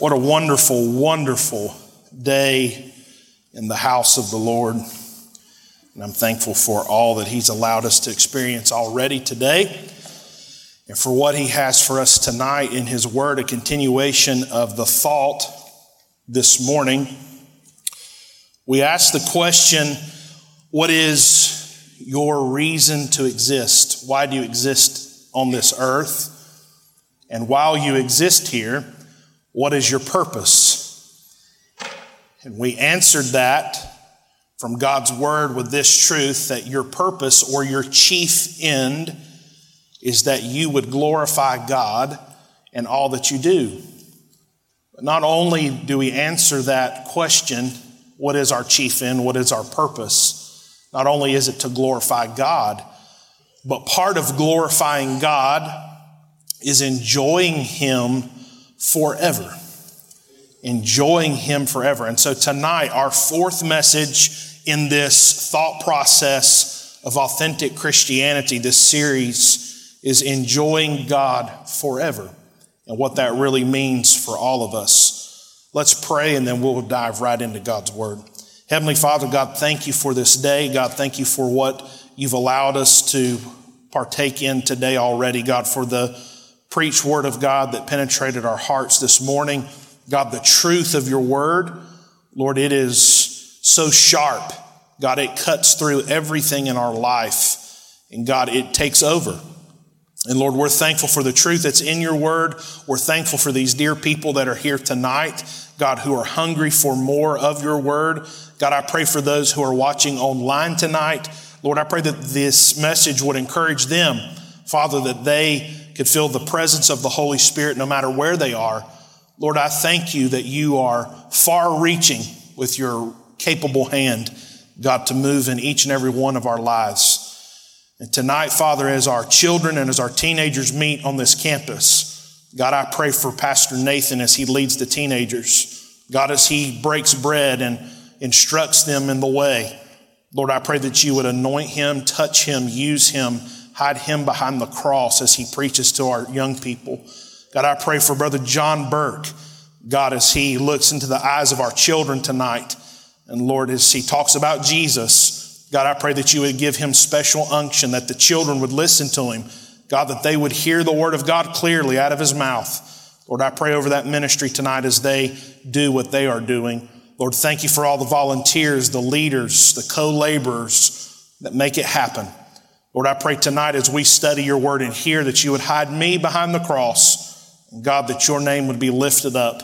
What a wonderful, wonderful day in the house of the Lord. And I'm thankful for all that He's allowed us to experience already today and for what He has for us tonight in His Word, a continuation of the thought this morning. We ask the question What is your reason to exist? Why do you exist on this earth? And while you exist here, what is your purpose? And we answered that from God's word with this truth that your purpose or your chief end is that you would glorify God in all that you do. But not only do we answer that question, what is our chief end? What is our purpose? Not only is it to glorify God, but part of glorifying God is enjoying Him forever. Enjoying Him forever. And so tonight, our fourth message in this thought process of authentic Christianity, this series, is enjoying God forever and what that really means for all of us. Let's pray and then we'll dive right into God's Word. Heavenly Father, God, thank you for this day. God, thank you for what you've allowed us to partake in today already. God, for the preached word of God that penetrated our hearts this morning. God, the truth of your word, Lord, it is so sharp. God, it cuts through everything in our life. And God, it takes over. And Lord, we're thankful for the truth that's in your word. We're thankful for these dear people that are here tonight, God, who are hungry for more of your word. God, I pray for those who are watching online tonight. Lord, I pray that this message would encourage them, Father, that they could feel the presence of the Holy Spirit no matter where they are. Lord, I thank you that you are far reaching with your capable hand, God, to move in each and every one of our lives. And tonight, Father, as our children and as our teenagers meet on this campus, God, I pray for Pastor Nathan as he leads the teenagers. God, as he breaks bread and instructs them in the way. Lord, I pray that you would anoint him, touch him, use him hide him behind the cross as he preaches to our young people. God, I pray for Brother John Burke, God, as he looks into the eyes of our children tonight. And Lord, as he talks about Jesus, God, I pray that you would give him special unction, that the children would listen to him. God, that they would hear the word of God clearly out of his mouth. Lord, I pray over that ministry tonight as they do what they are doing. Lord, thank you for all the volunteers, the leaders, the co laborers that make it happen. Lord, I pray tonight as we study your word and hear that you would hide me behind the cross. God, that your name would be lifted up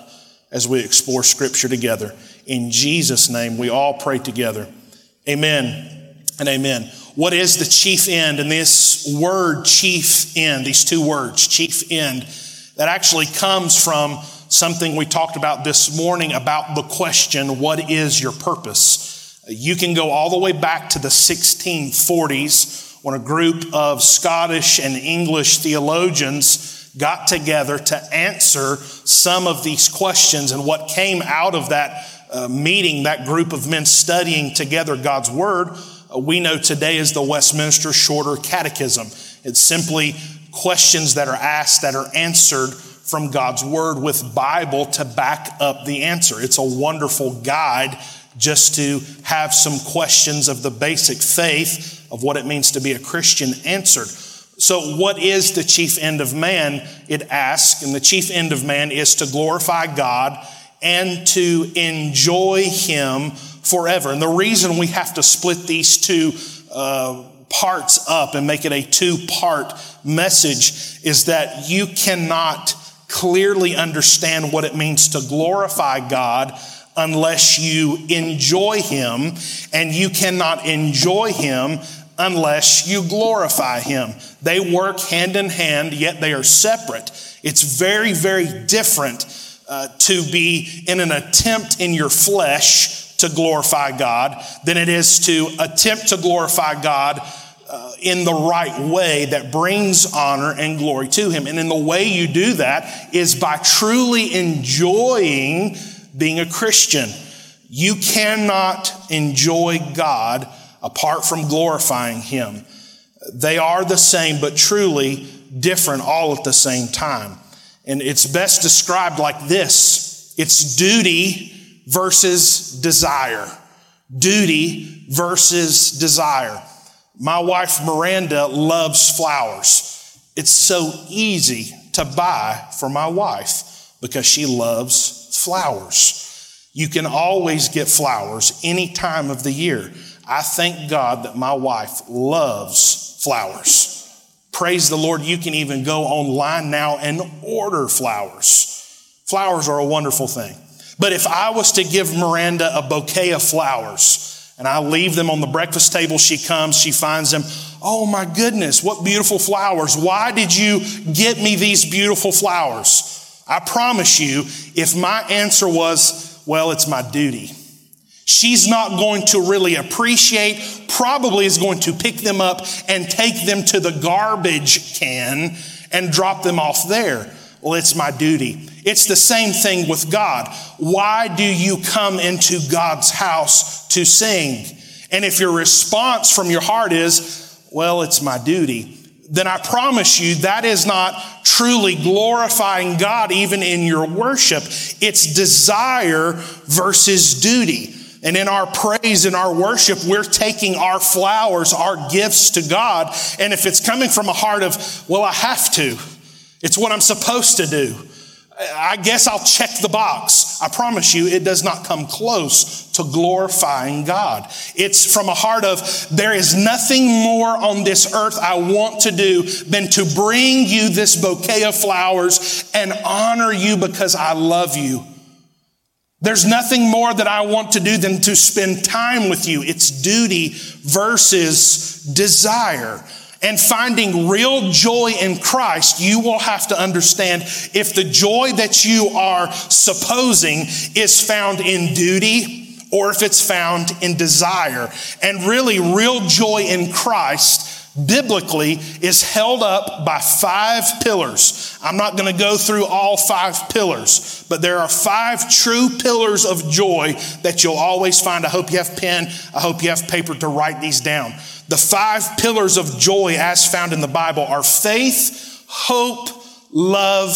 as we explore scripture together. In Jesus' name, we all pray together. Amen and amen. What is the chief end? And this word, chief end, these two words, chief end, that actually comes from something we talked about this morning about the question, what is your purpose? You can go all the way back to the 1640s when a group of Scottish and English theologians got together to answer some of these questions. And what came out of that uh, meeting, that group of men studying together God's Word, uh, we know today is the Westminster Shorter Catechism. It's simply questions that are asked that are answered from God's Word with Bible to back up the answer. It's a wonderful guide just to have some questions of the basic faith of what it means to be a Christian answered. So, what is the chief end of man? It asks, and the chief end of man is to glorify God and to enjoy Him forever. And the reason we have to split these two uh, parts up and make it a two part message is that you cannot clearly understand what it means to glorify God unless you enjoy Him, and you cannot enjoy Him unless you glorify Him. They work hand in hand, yet they are separate. It's very, very different uh, to be in an attempt in your flesh to glorify God than it is to attempt to glorify God uh, in the right way that brings honor and glory to Him. And in the way you do that is by truly enjoying being a Christian. You cannot enjoy God apart from glorifying Him. They are the same, but truly different all at the same time. And it's best described like this It's duty versus desire. Duty versus desire. My wife Miranda loves flowers. It's so easy to buy for my wife because she loves flowers. You can always get flowers any time of the year. I thank God that my wife loves flowers. Praise the Lord, you can even go online now and order flowers. Flowers are a wonderful thing. But if I was to give Miranda a bouquet of flowers and I leave them on the breakfast table, she comes, she finds them. Oh my goodness, what beautiful flowers. Why did you get me these beautiful flowers? I promise you, if my answer was, well, it's my duty, she's not going to really appreciate, probably is going to pick them up and take them to the garbage can and drop them off there. Well, it's my duty. It's the same thing with God. Why do you come into God's house to sing? And if your response from your heart is, well, it's my duty, then I promise you that is not truly glorifying God even in your worship. It's desire versus duty. And in our praise and our worship, we're taking our flowers, our gifts to God. And if it's coming from a heart of, well, I have to, it's what I'm supposed to do. I guess I'll check the box. I promise you, it does not come close to glorifying God. It's from a heart of, there is nothing more on this earth I want to do than to bring you this bouquet of flowers and honor you because I love you. There's nothing more that I want to do than to spend time with you. It's duty versus desire and finding real joy in Christ, you will have to understand if the joy that you are supposing is found in duty or if it's found in desire. And really, real joy in Christ biblically is held up by five pillars. I'm not going to go through all five pillars, but there are five true pillars of joy that you'll always find. I hope you have pen. I hope you have paper to write these down. The five pillars of joy as found in the Bible are faith, hope, love,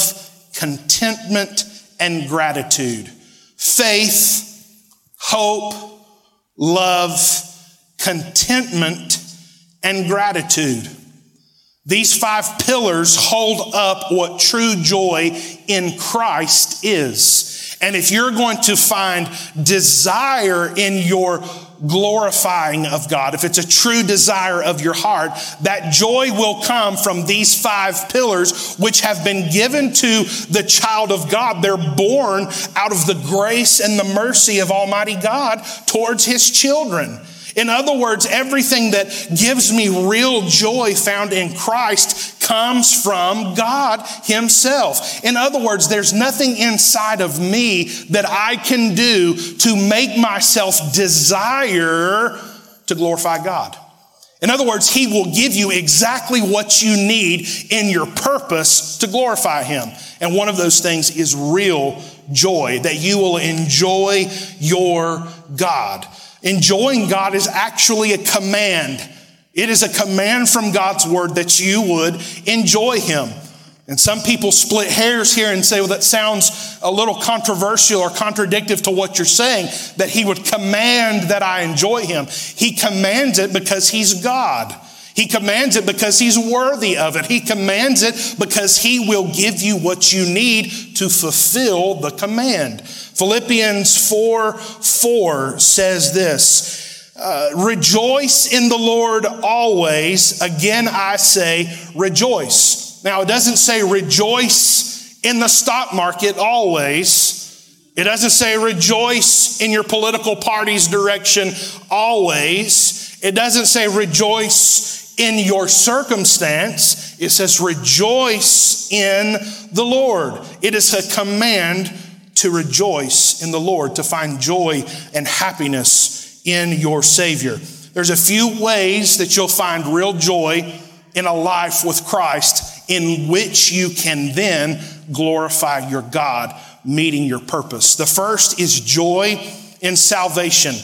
contentment, and gratitude. Faith, hope, love, contentment, and gratitude. These five pillars hold up what true joy in Christ is. And if you're going to find desire in your glorifying of God, if it's a true desire of your heart, that joy will come from these five pillars, which have been given to the child of God. They're born out of the grace and the mercy of Almighty God towards His children. In other words, everything that gives me real joy found in Christ comes from God Himself. In other words, there's nothing inside of me that I can do to make myself desire to glorify God. In other words, He will give you exactly what you need in your purpose to glorify Him. And one of those things is real joy, that you will enjoy your God. Enjoying God is actually a command. It is a command from God's word that you would enjoy Him. And some people split hairs here and say, well, that sounds a little controversial or contradictive to what you're saying, that He would command that I enjoy Him. He commands it because He's God. He commands it because He's worthy of it. He commands it because He will give you what you need to fulfill the command. Philippians 4 4 says this uh, Rejoice in the Lord always. Again, I say rejoice. Now, it doesn't say rejoice in the stock market always. It doesn't say rejoice in your political party's direction always. It doesn't say rejoice in your circumstance, it says, rejoice in the Lord. It is a command to rejoice in the Lord, to find joy and happiness in your Savior. There's a few ways that you'll find real joy in a life with Christ in which you can then glorify your God, meeting your purpose. The first is joy in salvation.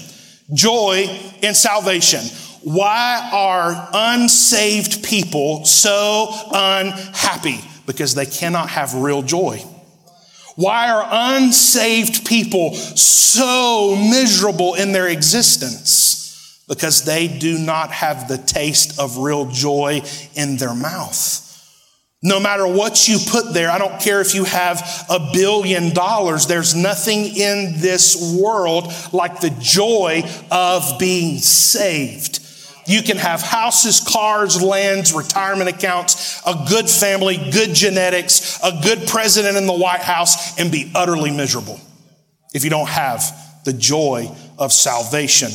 Joy in salvation. Why are unsaved people so unhappy? Because they cannot have real joy. Why are unsaved people so miserable in their existence? Because they do not have the taste of real joy in their mouth. No matter what you put there, I don't care if you have a billion dollars, there's nothing in this world like the joy of being saved. You can have houses, cars, lands, retirement accounts, a good family, good genetics, a good president in the White House, and be utterly miserable if you don't have the joy of salvation.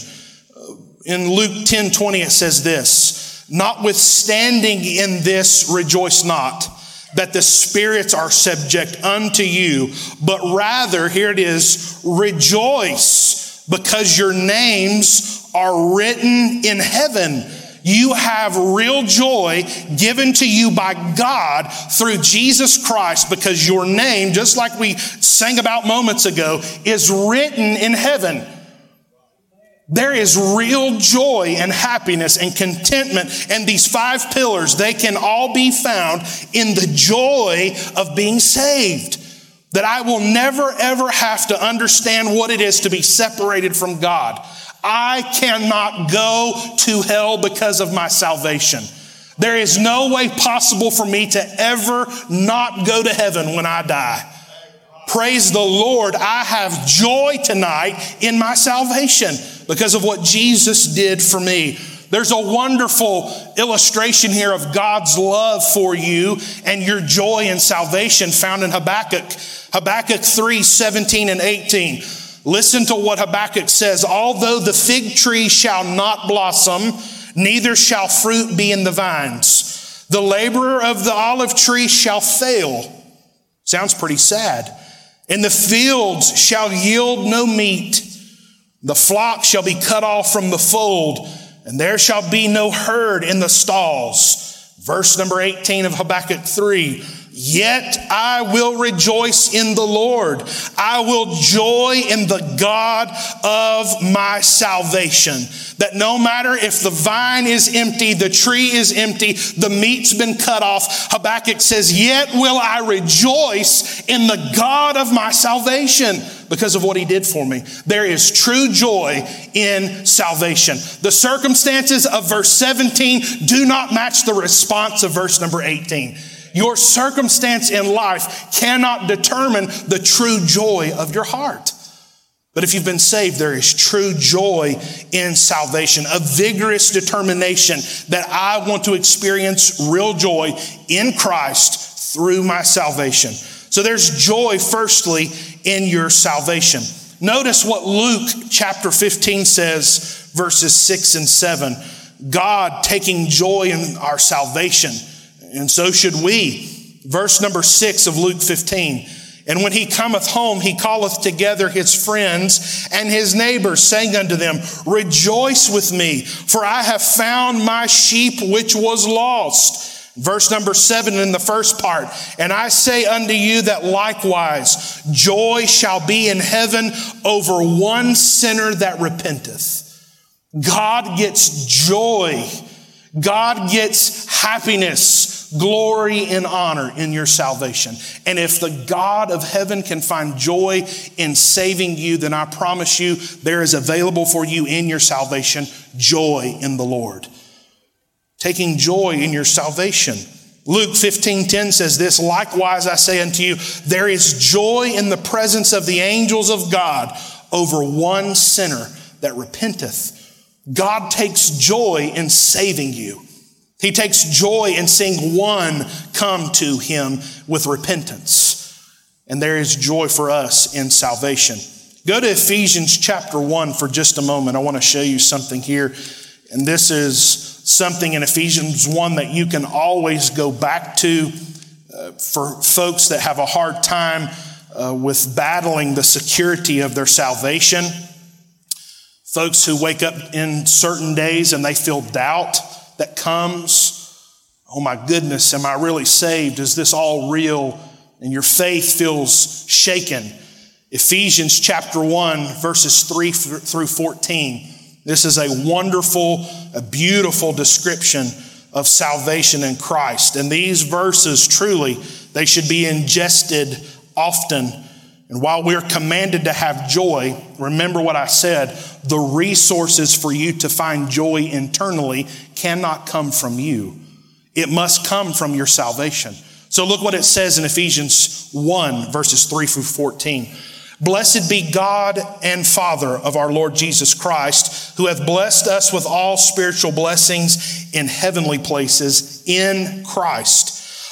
Uh, in Luke 10 20, it says this Notwithstanding in this, rejoice not that the spirits are subject unto you, but rather, here it is, rejoice because your names are written in heaven. You have real joy given to you by God through Jesus Christ because your name, just like we sang about moments ago, is written in heaven. There is real joy and happiness and contentment. And these five pillars, they can all be found in the joy of being saved. That I will never ever have to understand what it is to be separated from God. I cannot go to hell because of my salvation. There is no way possible for me to ever not go to heaven when I die. Praise the Lord. I have joy tonight in my salvation because of what Jesus did for me. There's a wonderful illustration here of God's love for you and your joy in salvation found in Habakkuk. Habakkuk 3 17 and 18. Listen to what Habakkuk says. Although the fig tree shall not blossom, neither shall fruit be in the vines. The laborer of the olive tree shall fail. Sounds pretty sad. And the fields shall yield no meat. The flock shall be cut off from the fold, and there shall be no herd in the stalls. Verse number 18 of Habakkuk 3. Yet I will rejoice in the Lord. I will joy in the God of my salvation. That no matter if the vine is empty, the tree is empty, the meat's been cut off, Habakkuk says, Yet will I rejoice in the God of my salvation because of what he did for me. There is true joy in salvation. The circumstances of verse 17 do not match the response of verse number 18. Your circumstance in life cannot determine the true joy of your heart. But if you've been saved, there is true joy in salvation, a vigorous determination that I want to experience real joy in Christ through my salvation. So there's joy, firstly, in your salvation. Notice what Luke chapter 15 says, verses 6 and 7. God taking joy in our salvation and so should we. Verse number six of Luke 15. And when he cometh home, he calleth together his friends and his neighbors, saying unto them, Rejoice with me, for I have found my sheep which was lost. Verse number seven in the first part. And I say unto you that likewise joy shall be in heaven over one sinner that repenteth. God gets joy. God gets happiness glory and honor in your salvation. And if the God of heaven can find joy in saving you, then I promise you there is available for you in your salvation joy in the Lord. Taking joy in your salvation. Luke 15 10 says this, likewise I say unto you, there is joy in the presence of the angels of God over one sinner that repenteth. God takes joy in saving you. He takes joy in seeing one come to him with repentance. And there is joy for us in salvation. Go to Ephesians chapter 1 for just a moment. I want to show you something here. And this is something in Ephesians 1 that you can always go back to uh, for folks that have a hard time uh, with battling the security of their salvation. Folks who wake up in certain days and they feel doubt that comes. Oh my goodness, am I really saved? Is this all real? And your faith feels shaken. Ephesians chapter 1, verses 3 through 14. This is a wonderful, a beautiful description of salvation in Christ. And these verses truly, they should be ingested often And while we're commanded to have joy, remember what I said the resources for you to find joy internally cannot come from you. It must come from your salvation. So look what it says in Ephesians 1, verses 3 through 14. Blessed be God and Father of our Lord Jesus Christ, who hath blessed us with all spiritual blessings in heavenly places in Christ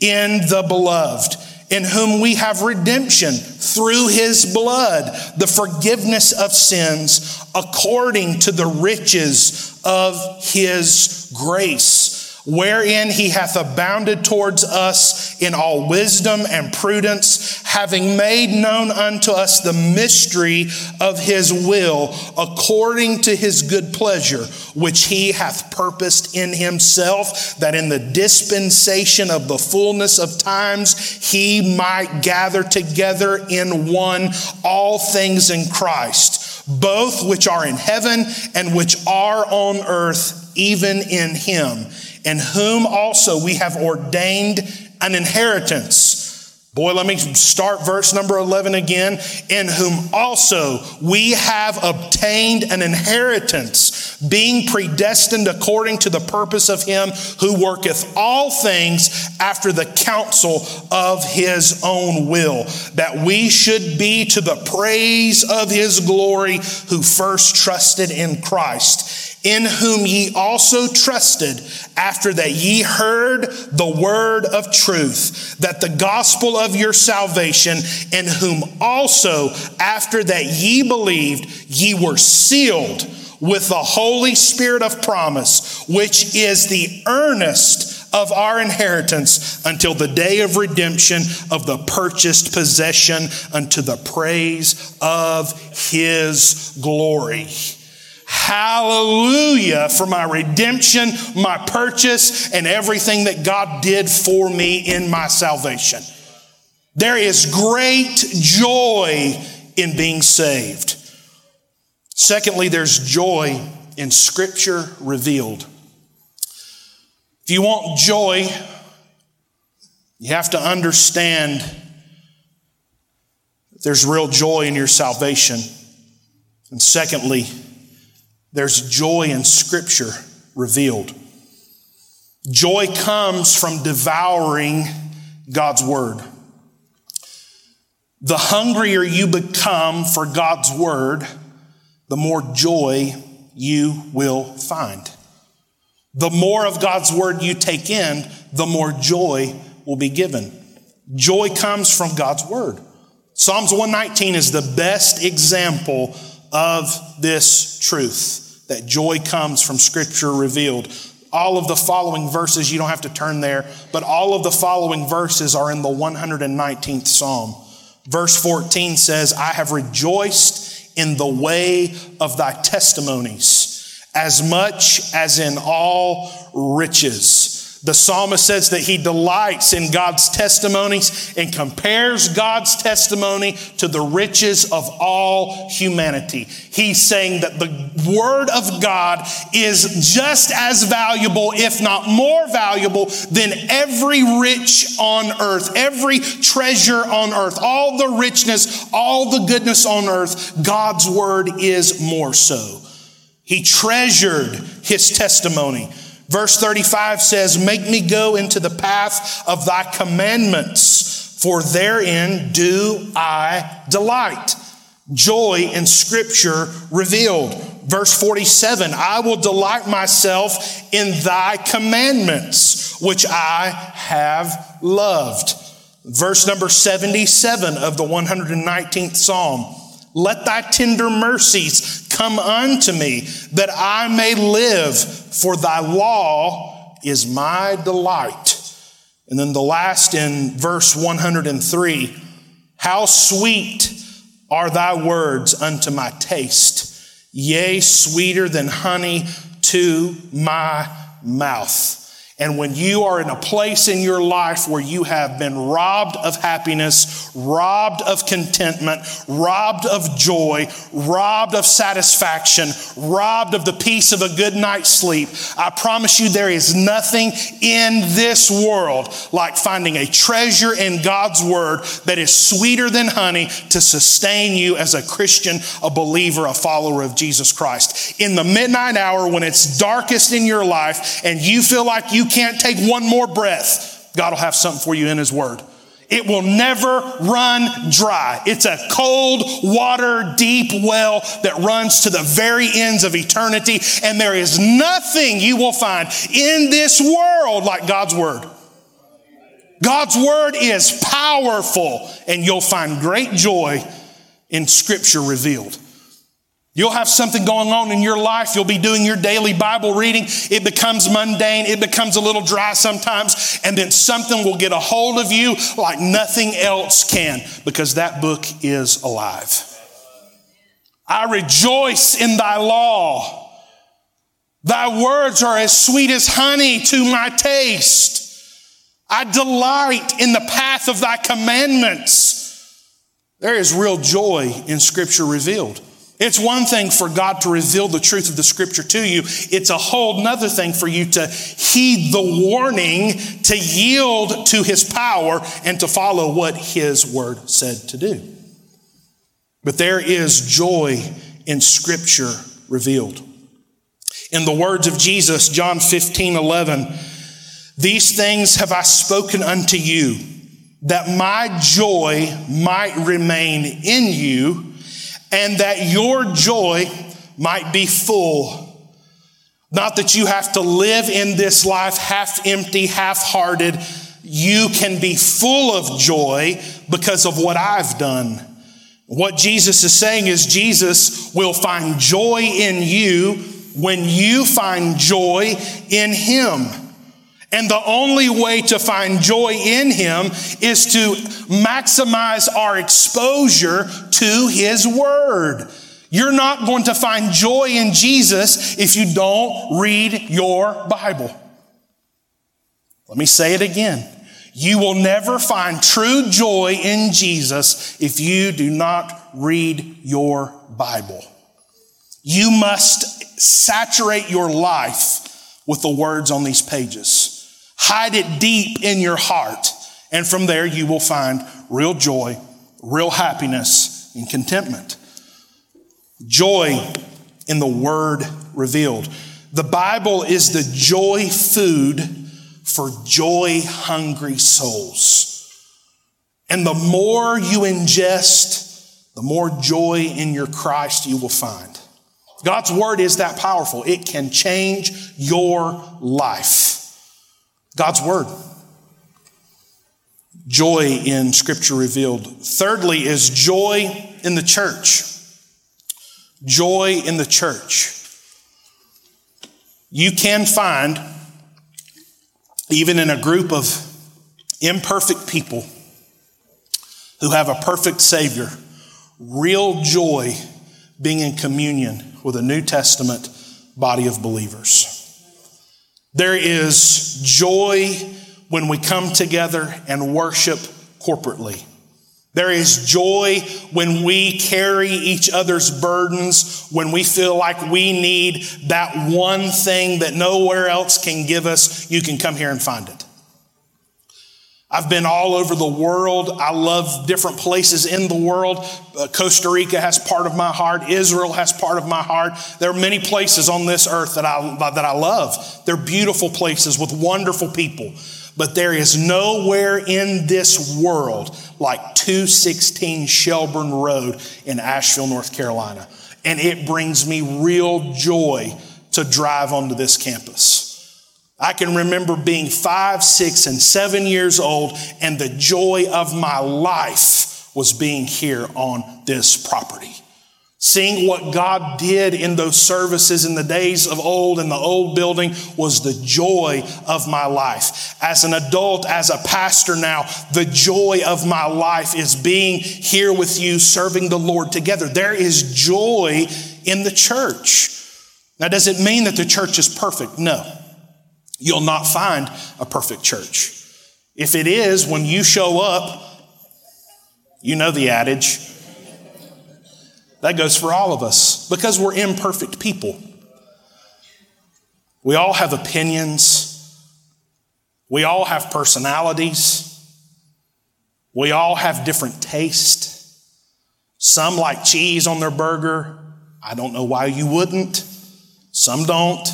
in the beloved, in whom we have redemption through his blood, the forgiveness of sins according to the riches of his grace wherein he hath abounded towards us in all wisdom and prudence, having made known unto us the mystery of his will, according to his good pleasure, which he hath purposed in himself, that in the dispensation of the fullness of times he might gather together in one all things in Christ, both which are in heaven and which are on earth, even in him in whom also we have ordained an inheritance. Boy, let me start verse number 11 again. In whom also we have obtained an inheritance, being predestined according to the purpose of him who worketh all things after the counsel of his own will, that we should be to the praise of his glory who first trusted in Christ in whom ye also trusted after that ye heard the word of truth, that the gospel of your salvation, in whom also after that ye believed, ye were sealed with the Holy Spirit of promise, which is the earnest of our inheritance until the day of redemption of the purchased possession unto the praise of his glory. Hallelujah for my redemption, my purchase, and everything that God did for me in my salvation. There is great joy in being saved. Secondly, there's joy in Scripture revealed. If you want joy, you have to understand there's real joy in your salvation. And secondly, there's joy in Scripture revealed. Joy comes from devouring God's Word. The hungrier you become for God's Word, the more joy you will find. The more of God's Word you take in, the more joy will be given. Joy comes from God's Word. Psalms 119 is the best example of this truth that joy comes from Scripture revealed. All of the following verses, you don't have to turn there, but all of the following verses are in the 119th Psalm. Verse 14 says, I have rejoiced in the way of thy testimonies as much as in all riches. The psalmist says that he delights in God's testimonies and compares God's testimony to the riches of all humanity. He's saying that the word of God is just as valuable, if not more valuable, than every rich on earth, every treasure on earth, all the richness, all the goodness on earth. God's word is more so. He treasured his testimony. Verse 35 says, Make me go into the path of thy commandments, for therein do I delight. Joy in scripture revealed. Verse 47, I will delight myself in thy commandments, which I have loved. Verse number 77 of the 119th Psalm. Let thy tender mercies come unto me, that I may live, for thy law is my delight. And then the last in verse 103 How sweet are thy words unto my taste, yea, sweeter than honey to my mouth. And when you are in a place in your life where you have been robbed of happiness, robbed of contentment, robbed of joy, robbed of satisfaction, robbed of the peace of a good night's sleep, I promise you there is nothing in this world like finding a treasure in God's word that is sweeter than honey to sustain you as a Christian, a believer, a follower of Jesus Christ. In the midnight hour when it's darkest in your life and you feel like you can't take one more breath, God will have something for you in His Word. It will never run dry. It's a cold water, deep well that runs to the very ends of eternity. And there is nothing you will find in this world like God's Word. God's Word is powerful, and you'll find great joy in Scripture revealed. You'll have something going on in your life. You'll be doing your daily Bible reading. It becomes mundane. It becomes a little dry sometimes. And then something will get a hold of you like nothing else can because that book is alive. I rejoice in thy law. Thy words are as sweet as honey to my taste. I delight in the path of thy commandments. There is real joy in scripture revealed. It's one thing for God to reveal the truth of the scripture to you. It's a whole nother thing for you to heed the warning, to yield to his power, and to follow what his word said to do. But there is joy in scripture revealed. In the words of Jesus, John 15, 11, these things have I spoken unto you, that my joy might remain in you and that your joy might be full. Not that you have to live in this life half empty, half hearted. You can be full of joy because of what I've done. What Jesus is saying is Jesus will find joy in you when you find joy in Him. And the only way to find joy in Him is to maximize our exposure to His Word. You're not going to find joy in Jesus if you don't read your Bible. Let me say it again. You will never find true joy in Jesus if you do not read your Bible. You must saturate your life with the words on these pages. Hide it deep in your heart. And from there, you will find real joy, real happiness, and contentment. Joy in the Word revealed. The Bible is the joy food for joy hungry souls. And the more you ingest, the more joy in your Christ you will find. God's Word is that powerful, it can change your life. God's Word. Joy in Scripture revealed. Thirdly, is joy in the church. Joy in the church. You can find, even in a group of imperfect people who have a perfect Savior, real joy being in communion with a New Testament body of believers. There is joy when we come together and worship corporately. There is joy when we carry each other's burdens, when we feel like we need that one thing that nowhere else can give us. You can come here and find it. I've been all over the world. I love different places in the world. Uh, Costa Rica has part of my heart. Israel has part of my heart. There are many places on this earth that I, that I love. They're beautiful places with wonderful people. But there is nowhere in this world like 216 Shelburne Road in Asheville, North Carolina. And it brings me real joy to drive onto this campus. I can remember being five, six, and seven years old, and the joy of my life was being here on this property. Seeing what God did in those services in the days of old in the old building was the joy of my life. As an adult, as a pastor now, the joy of my life is being here with you, serving the Lord together. There is joy in the church. Now, does it mean that the church is perfect? No. You'll not find a perfect church. If it is, when you show up, you know the adage that goes for all of us because we're imperfect people. We all have opinions. We all have personalities. We all have different taste. Some like cheese on their burger. I don't know why you wouldn't. Some don't.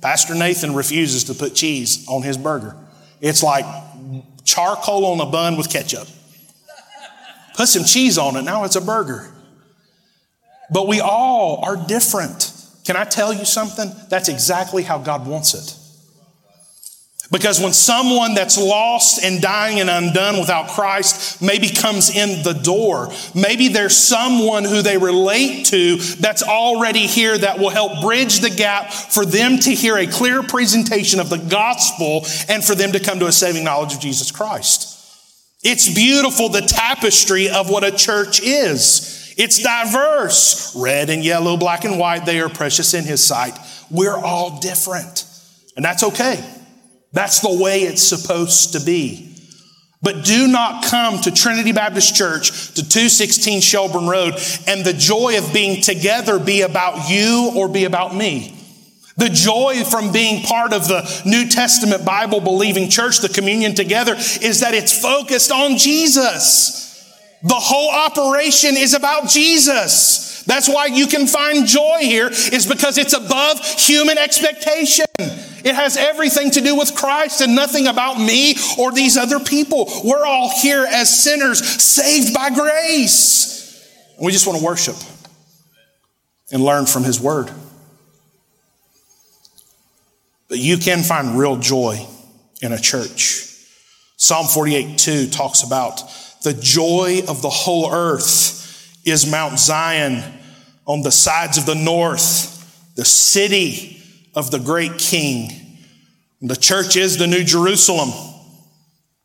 Pastor Nathan refuses to put cheese on his burger. It's like charcoal on a bun with ketchup. Put some cheese on it, now it's a burger. But we all are different. Can I tell you something? That's exactly how God wants it. Because when someone that's lost and dying and undone without Christ maybe comes in the door, maybe there's someone who they relate to that's already here that will help bridge the gap for them to hear a clear presentation of the gospel and for them to come to a saving knowledge of Jesus Christ. It's beautiful, the tapestry of what a church is. It's diverse. Red and yellow, black and white, they are precious in His sight. We're all different. And that's okay. That's the way it's supposed to be. But do not come to Trinity Baptist Church to 216 Shelburne Road and the joy of being together be about you or be about me. The joy from being part of the New Testament Bible believing church, the communion together, is that it's focused on Jesus. The whole operation is about Jesus. That's why you can find joy here is because it's above human expectation. It has everything to do with Christ and nothing about me or these other people. We're all here as sinners saved by grace. We just want to worship and learn from his word. But you can find real joy in a church. Psalm 48 2 talks about the joy of the whole earth is Mount Zion on the sides of the north, the city of the great king. The church is the New Jerusalem,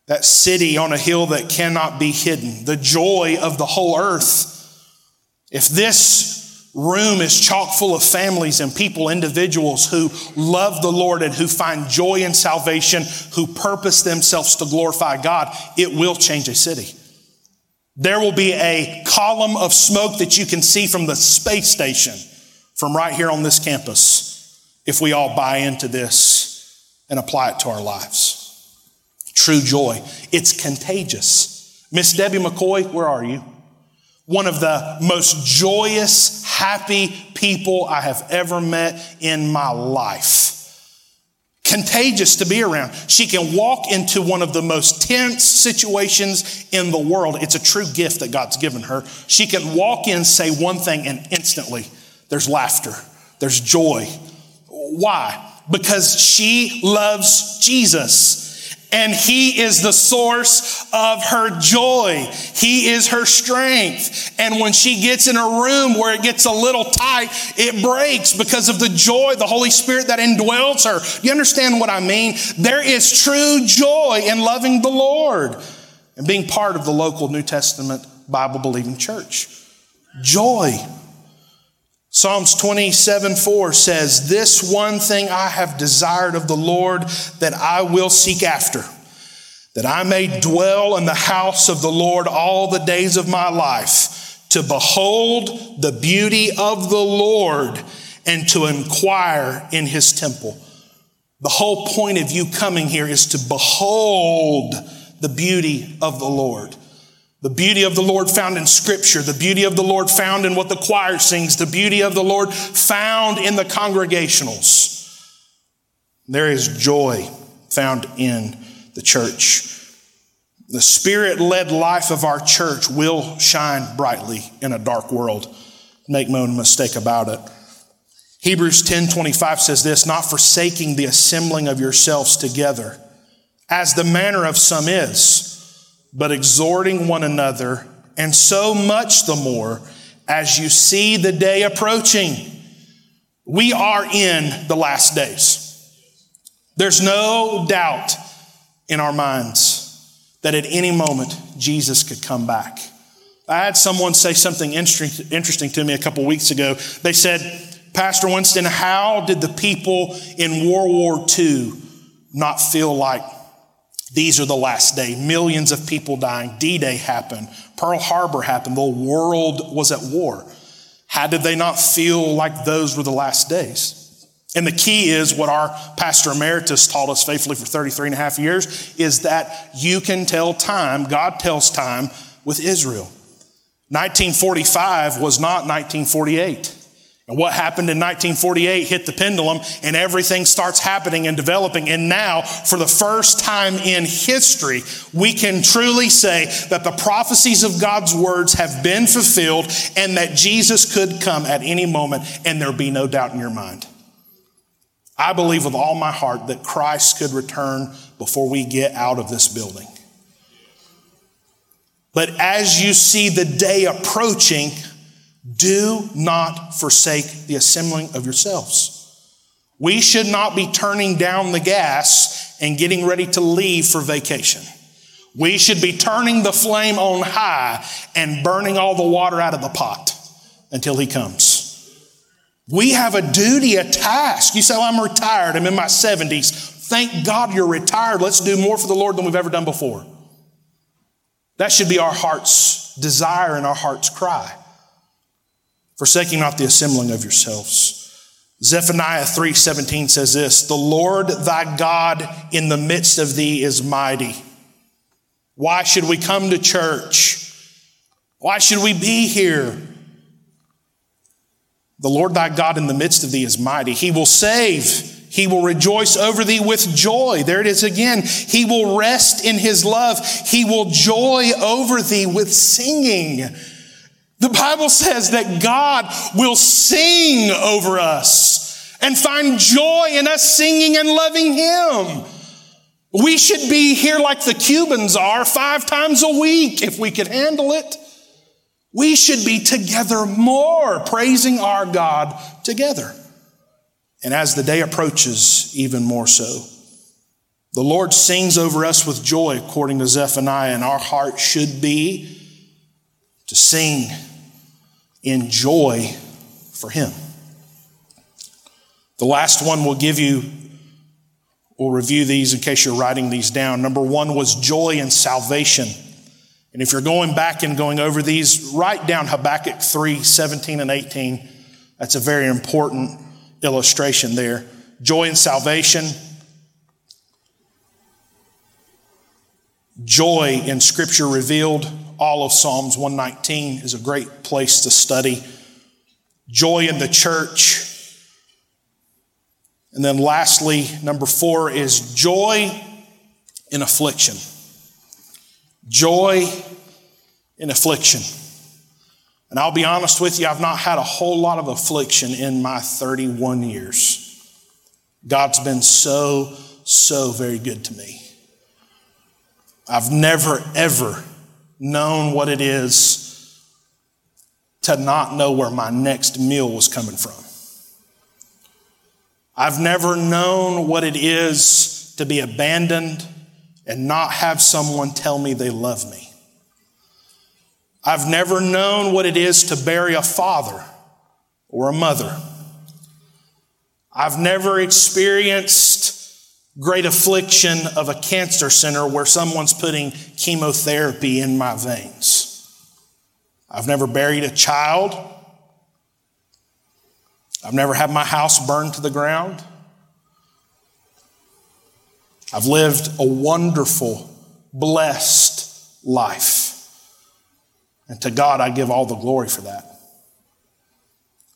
that city on a hill that cannot be hidden, the joy of the whole earth. If this room is chock full of families and people, individuals who love the Lord and who find joy in salvation, who purpose themselves to glorify God, it will change a city. There will be a column of smoke that you can see from the space station from right here on this campus if we all buy into this and apply it to our lives. True joy. It's contagious. Miss Debbie McCoy, where are you? One of the most joyous, happy people I have ever met in my life contagious to be around. She can walk into one of the most tense situations in the world. It's a true gift that God's given her. She can walk in, say one thing, and instantly there's laughter, there's joy. Why? Because she loves Jesus and He is the source of her joy. He is her strength. And when she gets in a room where it gets a little tight, it breaks because of the joy, the Holy Spirit that indwells her. You understand what I mean? There is true joy in loving the Lord and being part of the local New Testament Bible believing church. Joy. Psalms 27 4 says, This one thing I have desired of the Lord that I will seek after, that I may dwell in the house of the Lord all the days of my life, to behold the beauty of the Lord and to inquire in his temple. The whole point of you coming here is to behold the beauty of the Lord. The beauty of the Lord found in Scripture, the beauty of the Lord found in what the choir sings, the beauty of the Lord found in the congregationals. There is joy found in the church. The spirit led life of our church will shine brightly in a dark world. Make no mistake about it. Hebrews 10 25 says this, not forsaking the assembling of yourselves together, as the manner of some is but exhorting one another, and so much the more as you see the day approaching. We are in the last days. There's no doubt in our minds that at any moment Jesus could come back. I had someone say something interesting to me a couple weeks ago. They said, Pastor Winston, how did the people in World War II not feel like these are the last day? Millions of people dying. D Day happened. Pearl Harbor happened. The world was at war. How did they not feel like those were the last days? And the key is what our pastor emeritus taught us faithfully for 33 and a half years is that you can tell time, God tells time with Israel. 1945 was not 1948. What happened in 1948 hit the pendulum and everything starts happening and developing. And now, for the first time in history, we can truly say that the prophecies of God's words have been fulfilled and that Jesus could come at any moment and there be no doubt in your mind. I believe with all my heart that Christ could return before we get out of this building. But as you see the day approaching, do not forsake the assembling of yourselves. We should not be turning down the gas and getting ready to leave for vacation. We should be turning the flame on high and burning all the water out of the pot until he comes. We have a duty, a task. You say, well, I'm retired. I'm in my 70s. Thank God you're retired. Let's do more for the Lord than we've ever done before. That should be our heart's desire and our heart's cry. Forsaking not the assembling of yourselves. Zephaniah 3:17 says this, "The Lord thy God in the midst of thee is mighty." Why should we come to church? Why should we be here? The Lord thy God in the midst of thee is mighty. He will save. He will rejoice over thee with joy. There it is again. He will rest in his love. He will joy over thee with singing. The Bible says that God will sing over us and find joy in us singing and loving him. We should be here like the Cubans are five times a week if we could handle it. We should be together more, praising our God together. And as the day approaches, even more so. The Lord sings over us with joy, according to Zephaniah, and our heart should be to sing in joy for Him. The last one we'll give you, we'll review these in case you're writing these down. Number one was joy and salvation. And if you're going back and going over these, write down Habakkuk 3 17 and 18. That's a very important illustration there. Joy and salvation. Joy in Scripture revealed. All of Psalms 119 is a great place to study. Joy in the church. And then lastly, number four is joy in affliction joy in affliction. And I'll be honest with you, I've not had a whole lot of affliction in my 31 years. God's been so, so very good to me. I've never, ever known what it is to not know where my next meal was coming from. I've never known what it is to be abandoned and not have someone tell me they love me. I've never known what it is to bury a father or a mother. I've never experienced great affliction of a cancer center where someone's putting chemotherapy in my veins. I've never buried a child. I've never had my house burned to the ground. I've lived a wonderful, blessed life. And to God, I give all the glory for that.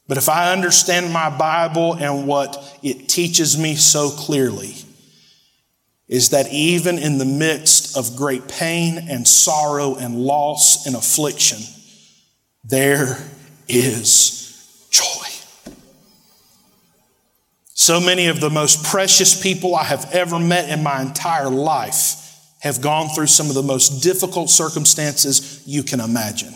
But if I understand my Bible and what it teaches me so clearly, is that even in the midst of great pain and sorrow and loss and affliction, there is joy. So many of the most precious people I have ever met in my entire life have gone through some of the most difficult circumstances you can imagine.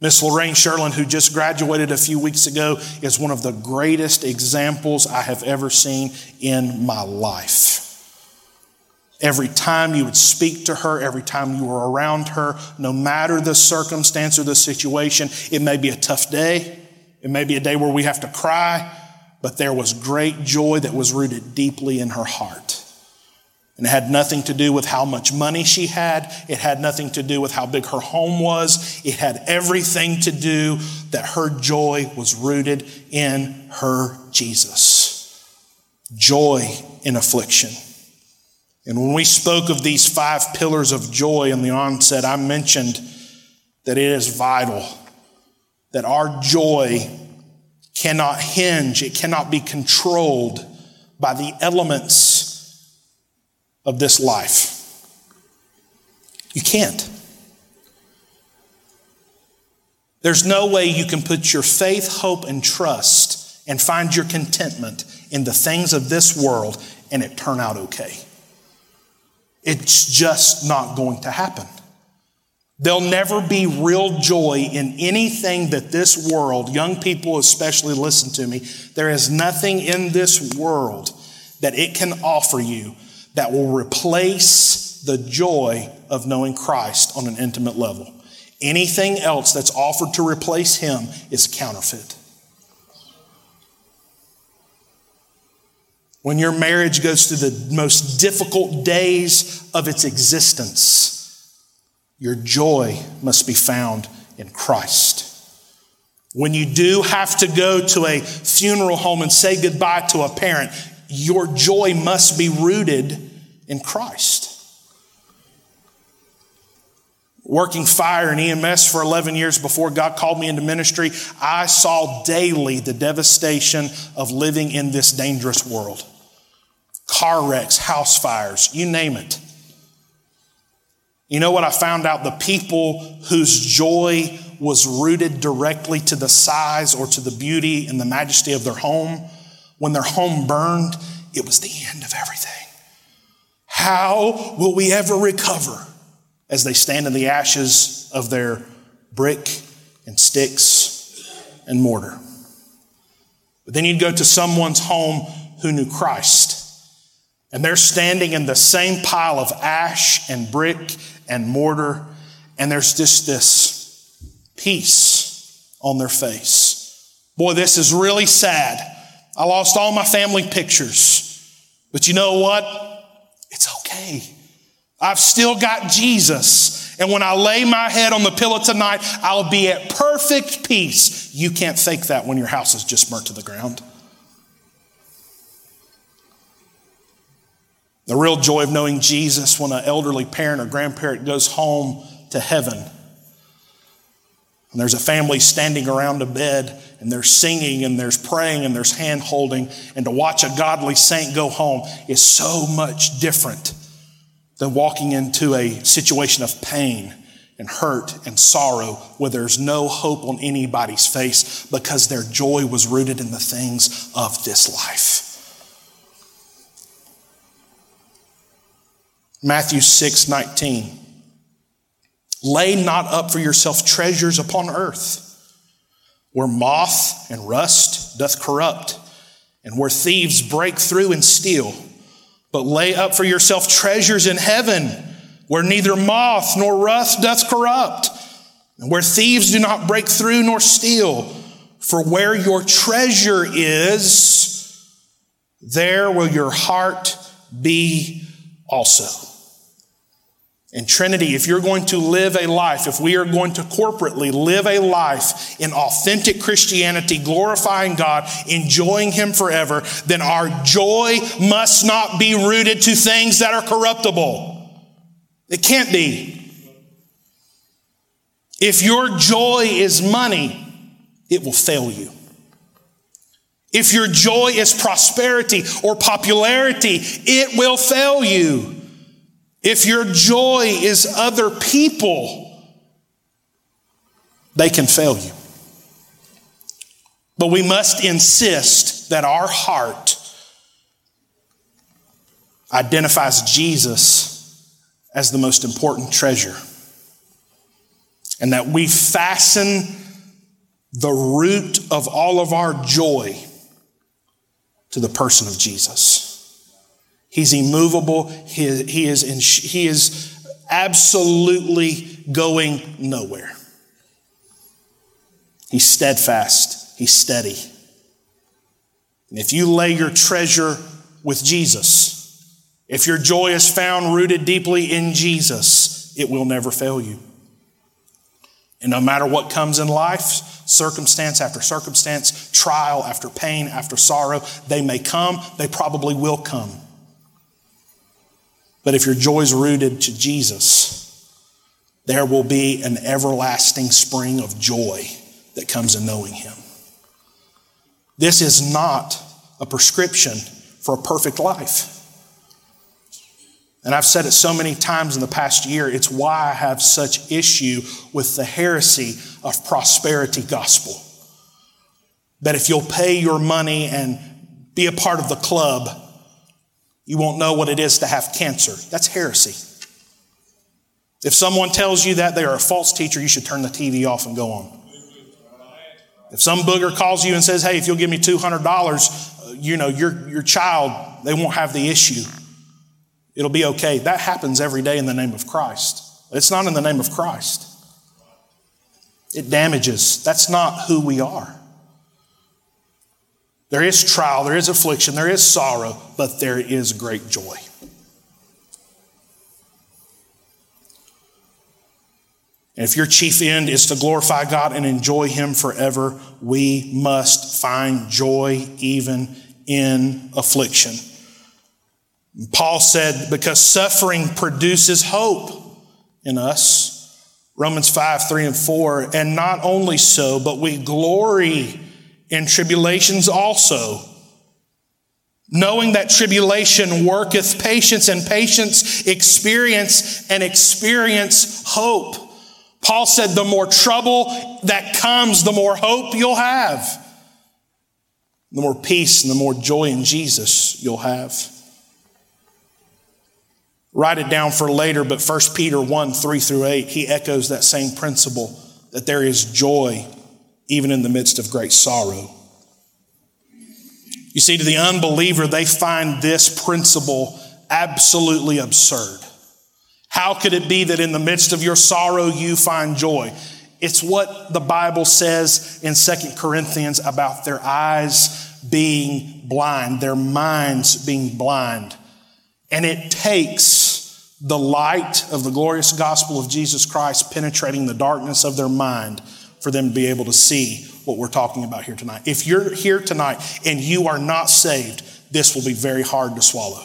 Miss Lorraine Sherlin, who just graduated a few weeks ago, is one of the greatest examples I have ever seen in my life. Every time you would speak to her, every time you were around her, no matter the circumstance or the situation, it may be a tough day, it may be a day where we have to cry, but there was great joy that was rooted deeply in her heart. And it had nothing to do with how much money she had. It had nothing to do with how big her home was. It had everything to do that her joy was rooted in her Jesus. Joy in affliction. And when we spoke of these five pillars of joy in the onset, I mentioned that it is vital that our joy cannot hinge, it cannot be controlled by the elements of this life. You can't. There's no way you can put your faith, hope, and trust and find your contentment in the things of this world and it turn out okay. It's just not going to happen. There'll never be real joy in anything that this world, young people especially listen to me, there is nothing in this world that it can offer you that will replace the joy of knowing Christ on an intimate level. Anything else that's offered to replace Him is counterfeit. When your marriage goes through the most difficult days of its existence, your joy must be found in Christ. When you do have to go to a funeral home and say goodbye to a parent, your joy must be rooted in Christ. Working fire and EMS for 11 years before God called me into ministry, I saw daily the devastation of living in this dangerous world. Car wrecks, house fires, you name it. You know what I found out? The people whose joy was rooted directly to the size or to the beauty and the majesty of their home, when their home burned, it was the end of everything. How will we ever recover as they stand in the ashes of their brick and sticks and mortar? But then you'd go to someone's home who knew Christ, and they're standing in the same pile of ash and brick and mortar, and there's just this peace on their face. Boy, this is really sad. I lost all my family pictures. But you know what? It's okay. I've still got Jesus. And when I lay my head on the pillow tonight, I'll be at perfect peace. You can't fake that when your house is just burnt to the ground. The real joy of knowing Jesus when an elderly parent or grandparent goes home to heaven. And there's a family standing around a bed and they're singing and there's praying and there's hand holding. And to watch a godly saint go home is so much different than walking into a situation of pain and hurt and sorrow where there's no hope on anybody's face because their joy was rooted in the things of this life. Matthew 6 19. Lay not up for yourself treasures upon earth, where moth and rust doth corrupt, and where thieves break through and steal. But lay up for yourself treasures in heaven, where neither moth nor rust doth corrupt, and where thieves do not break through nor steal. For where your treasure is, there will your heart be also. And Trinity, if you're going to live a life, if we are going to corporately live a life in authentic Christianity, glorifying God, enjoying Him forever, then our joy must not be rooted to things that are corruptible. It can't be. If your joy is money, it will fail you. If your joy is prosperity or popularity, it will fail you. If your joy is other people, they can fail you. But we must insist that our heart identifies Jesus as the most important treasure. and that we fasten the root of all of our joy to the person of Jesus. He's immovable. He, he, is, in, he is absolutely going nowhere. He's steadfast. He's steady. And if you lay your treasure with Jesus, if your joy is found rooted deeply in Jesus, it will never fail you. And no matter what comes in life, circumstance after circumstance, trial after pain after sorrow, they may come, they probably will come. But if your joy is rooted to Jesus, there will be an everlasting spring of joy that comes in knowing Him. This is not a prescription for a perfect life. And I've said it so many times in the past year, it's why I have such issue with the heresy of prosperity gospel. That if you'll pay your money and be a part of the club, you won't know what it is to have cancer. That's heresy. If someone tells you that they are a false teacher, you should turn the TV off and go on. If some booger calls you and says, hey, if you'll give me $200, uh, you know, your, your child, they won't have the issue. It'll be okay. That happens every day in the name of Christ. It's not in the name of Christ. It damages. That's not who we are. There is trial, there is affliction, there is sorrow, but there is great joy. And if your chief end is to glorify God and enjoy Him forever, we must find joy even in affliction. Paul said, because suffering produces hope in us. Romans 5, 3 and 4. And not only so, but we glory in tribulations also. Knowing that tribulation worketh patience and patience experience and experience hope. Paul said, the more trouble that comes, the more hope you'll have. The more peace and the more joy in Jesus you'll have. Write it down for later, but 1 Peter 1 3 through 8, he echoes that same principle that there is joy even in the midst of great sorrow. You see, to the unbeliever, they find this principle absolutely absurd. How could it be that in the midst of your sorrow you find joy? It's what the Bible says in Second Corinthians about their eyes being blind, their minds being blind. And it takes the light of the glorious gospel of Jesus Christ penetrating the darkness of their mind for them to be able to see what we're talking about here tonight. If you're here tonight and you are not saved, this will be very hard to swallow.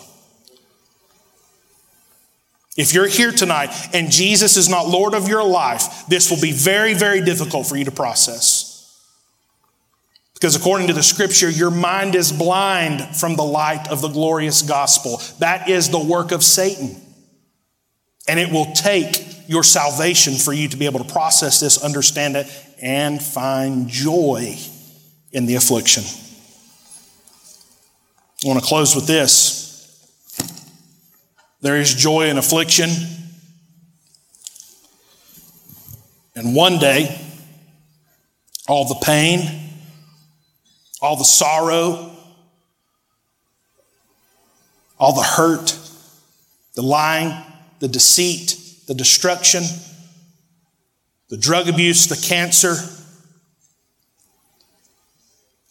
If you're here tonight and Jesus is not Lord of your life, this will be very, very difficult for you to process. Because according to the scripture, your mind is blind from the light of the glorious gospel. That is the work of Satan. And it will take your salvation for you to be able to process this, understand it, and find joy in the affliction. I want to close with this. There is joy in affliction. And one day, all the pain, all the sorrow, all the hurt, the lying, the deceit, the destruction, the drug abuse, the cancer,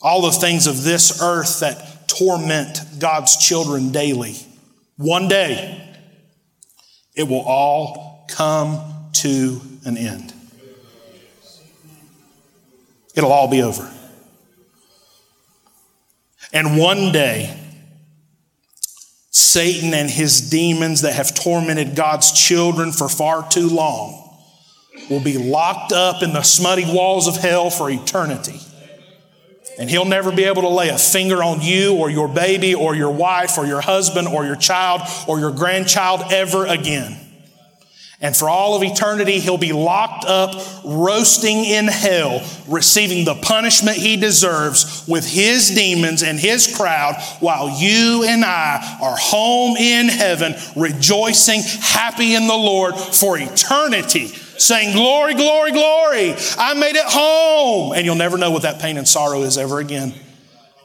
all the things of this earth that torment God's children daily. One day, it will all come to an end. It'll all be over. And one day, Satan and his demons that have tormented God's children for far too long will be locked up in the smutty walls of hell for eternity. And he'll never be able to lay a finger on you or your baby or your wife or your husband or your child or your grandchild ever again. And for all of eternity, he'll be locked up, roasting in hell, receiving the punishment he deserves with his demons and his crowd, while you and I are home in heaven, rejoicing, happy in the Lord for eternity saying, Glory, glory, glory, I made it home. And you'll never know what that pain and sorrow is ever again.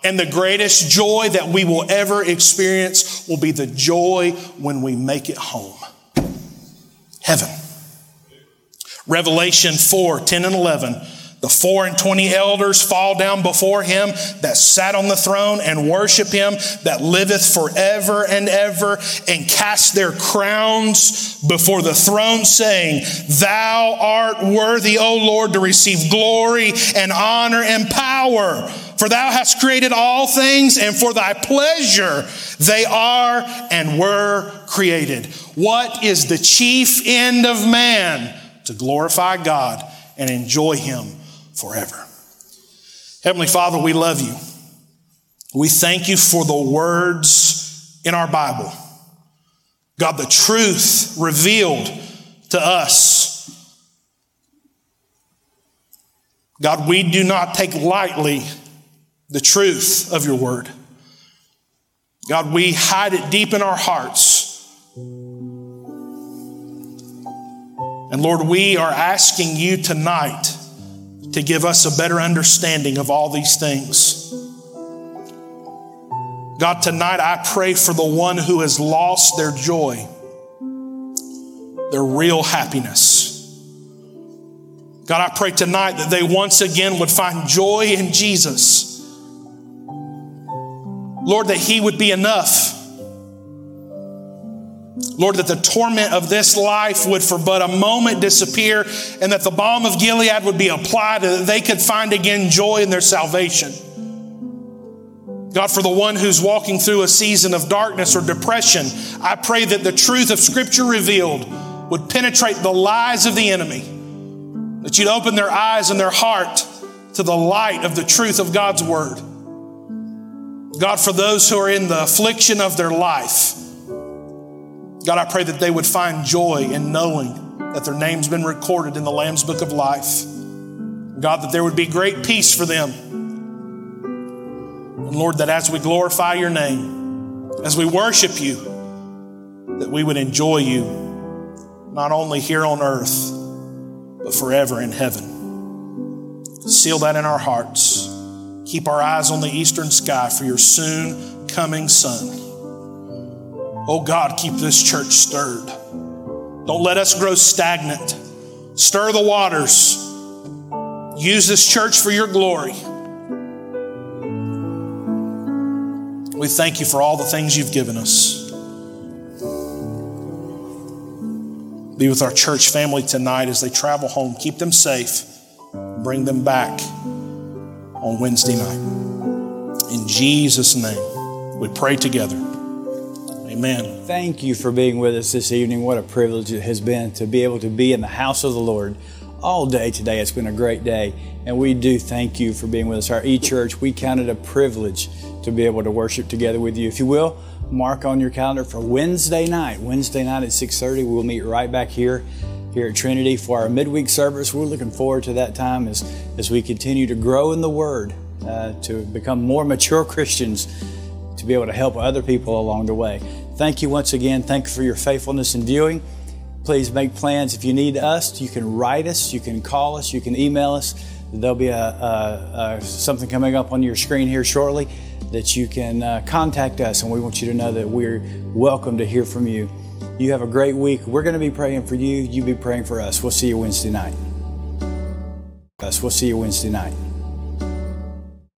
And the greatest joy that we will ever experience will be the joy when we make it home. Heaven. Revelation 4 10 and 11. The four and twenty elders fall down before him that sat on the throne and worship him that liveth forever and ever and cast their crowns before the throne, saying, Thou art worthy, O Lord, to receive glory and honor and power. For thou hast created all things, and for thy pleasure they are and were created. What is the chief end of man? To glorify God and enjoy him forever. Heavenly Father, we love you. We thank you for the words in our Bible. God, the truth revealed to us. God, we do not take lightly the truth of your word. God, we hide it deep in our hearts. And Lord, we are asking you tonight to give us a better understanding of all these things. God, tonight I pray for the one who has lost their joy, their real happiness. God, I pray tonight that they once again would find joy in Jesus. Lord, that He would be enough. Lord, that the torment of this life would for but a moment disappear and that the balm of Gilead would be applied and that they could find again joy in their salvation. God, for the one who's walking through a season of darkness or depression, I pray that the truth of Scripture revealed would penetrate the lies of the enemy, that you'd open their eyes and their heart to the light of the truth of God's Word. God, for those who are in the affliction of their life, God, I pray that they would find joy in knowing that their name's been recorded in the Lamb's Book of Life. God, that there would be great peace for them. And Lord, that as we glorify your name, as we worship you, that we would enjoy you not only here on earth, but forever in heaven. Seal that in our hearts. Keep our eyes on the eastern sky for your soon coming Son. Oh God, keep this church stirred. Don't let us grow stagnant. Stir the waters. Use this church for your glory. We thank you for all the things you've given us. Be with our church family tonight as they travel home. Keep them safe. Bring them back on Wednesday night. In Jesus' name, we pray together. Amen. Thank you for being with us this evening. What a privilege it has been to be able to be in the house of the Lord all day today. It's been a great day, and we do thank you for being with us. Our e church, we count it a privilege to be able to worship together with you. If you will, mark on your calendar for Wednesday night. Wednesday night at 6:30, we'll meet right back here here at Trinity for our midweek service. We're looking forward to that time as, as we continue to grow in the Word, uh, to become more mature Christians, to be able to help other people along the way. Thank you once again. Thank you for your faithfulness in viewing. Please make plans. If you need us, you can write us, you can call us, you can email us. There'll be a, a, a something coming up on your screen here shortly that you can uh, contact us, and we want you to know that we're welcome to hear from you. You have a great week. We're going to be praying for you. You be praying for us. We'll see you Wednesday night. Us. We'll see you Wednesday night.